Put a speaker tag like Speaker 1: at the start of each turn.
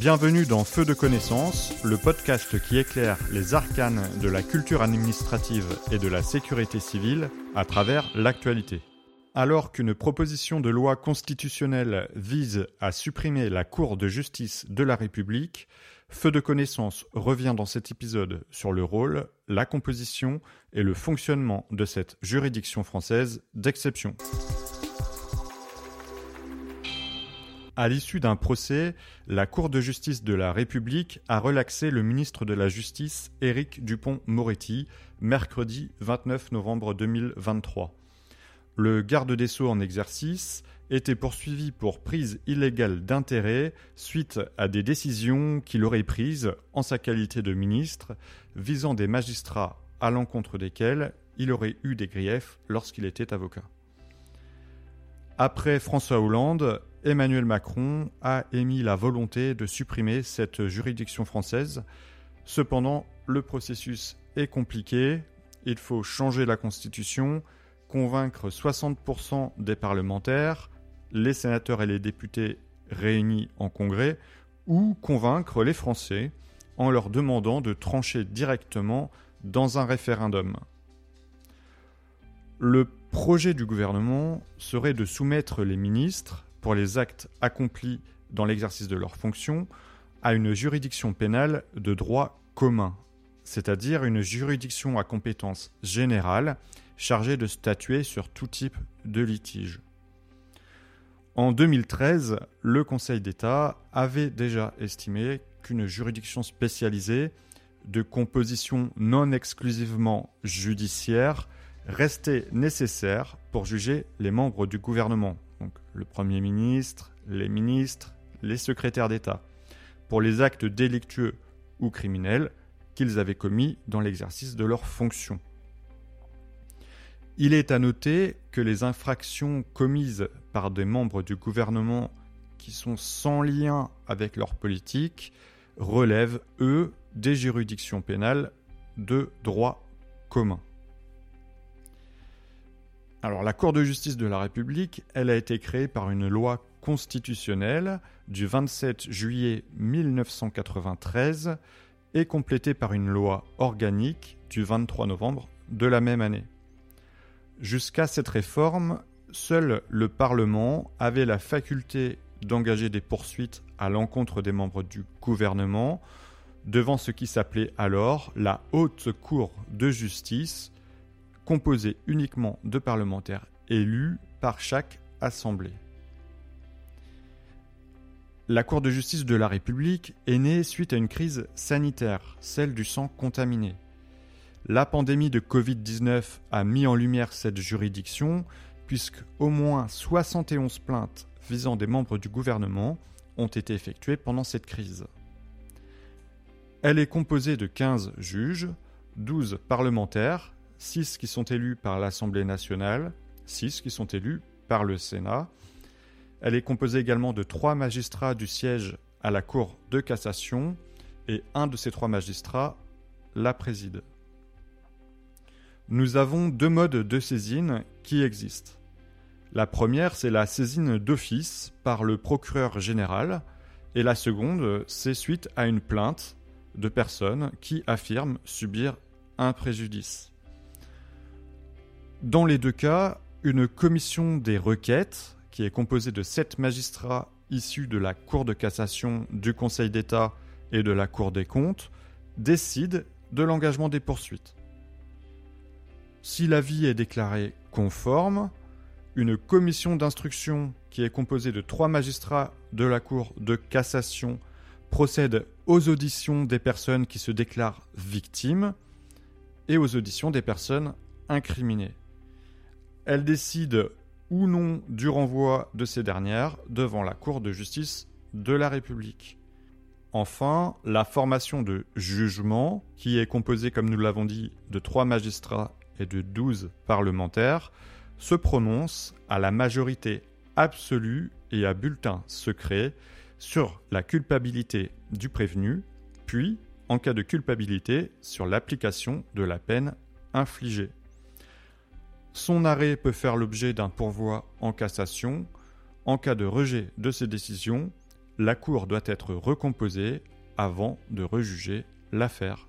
Speaker 1: Bienvenue dans Feu de connaissance, le podcast qui éclaire les arcanes de la culture administrative et de la sécurité civile à travers l'actualité. Alors qu'une proposition de loi constitutionnelle vise à supprimer la Cour de justice de la République, Feu de connaissance revient dans cet épisode sur le rôle, la composition et le fonctionnement de cette juridiction française d'exception. À l'issue d'un procès, la Cour de justice de la République a relaxé le ministre de la Justice, Éric Dupont-Moretti, mercredi 29 novembre 2023. Le garde des Sceaux en exercice était poursuivi pour prise illégale d'intérêt suite à des décisions qu'il aurait prises en sa qualité de ministre visant des magistrats à l'encontre desquels il aurait eu des griefs lorsqu'il était avocat. Après François Hollande, Emmanuel Macron a émis la volonté de supprimer cette juridiction française. Cependant, le processus est compliqué. Il faut changer la Constitution, convaincre 60% des parlementaires, les sénateurs et les députés réunis en Congrès, ou convaincre les Français en leur demandant de trancher directement dans un référendum. Le projet du gouvernement serait de soumettre les ministres, pour les actes accomplis dans l'exercice de leurs fonctions, à une juridiction pénale de droit commun, c'est-à-dire une juridiction à compétence générale chargée de statuer sur tout type de litige. En 2013, le Conseil d'État avait déjà estimé qu'une juridiction spécialisée de composition non exclusivement judiciaire restait nécessaire pour juger les membres du gouvernement, donc le Premier ministre, les ministres, les secrétaires d'État, pour les actes délictueux ou criminels qu'ils avaient commis dans l'exercice de leurs fonctions. Il est à noter que les infractions commises par des membres du gouvernement qui sont sans lien avec leur politique relèvent, eux, des juridictions pénales de droit commun. Alors la Cour de justice de la République, elle a été créée par une loi constitutionnelle du 27 juillet 1993 et complétée par une loi organique du 23 novembre de la même année. Jusqu'à cette réforme, seul le Parlement avait la faculté d'engager des poursuites à l'encontre des membres du gouvernement devant ce qui s'appelait alors la Haute Cour de justice, composée uniquement de parlementaires élus par chaque assemblée. La Cour de justice de la République est née suite à une crise sanitaire, celle du sang contaminé. La pandémie de Covid-19 a mis en lumière cette juridiction, puisque au moins 71 plaintes visant des membres du gouvernement ont été effectuées pendant cette crise. Elle est composée de 15 juges, 12 parlementaires 6 qui sont élus par l'Assemblée nationale, 6 qui sont élus par le Sénat. Elle est composée également de 3 magistrats du siège à la Cour de cassation et un de ces trois magistrats la préside. Nous avons deux modes de saisine qui existent. La première, c'est la saisine d'office par le procureur général, et la seconde, c'est suite à une plainte de personnes qui affirment subir un préjudice. Dans les deux cas, une commission des requêtes, qui est composée de sept magistrats issus de la Cour de cassation, du Conseil d'État et de la Cour des comptes, décide de l'engagement des poursuites. Si l'avis est déclaré conforme, une commission d'instruction qui est composée de trois magistrats de la Cour de cassation procède aux auditions des personnes qui se déclarent victimes et aux auditions des personnes incriminées. Elle décide ou non du renvoi de ces dernières devant la Cour de justice de la République. Enfin, la formation de jugement, qui est composée, comme nous l'avons dit, de trois magistrats et de douze parlementaires, se prononce à la majorité absolue et à bulletin secret sur la culpabilité du prévenu, puis, en cas de culpabilité, sur l'application de la peine infligée. Son arrêt peut faire l'objet d'un pourvoi en cassation. En cas de rejet de ses décisions, la Cour doit être recomposée avant de rejuger l'affaire.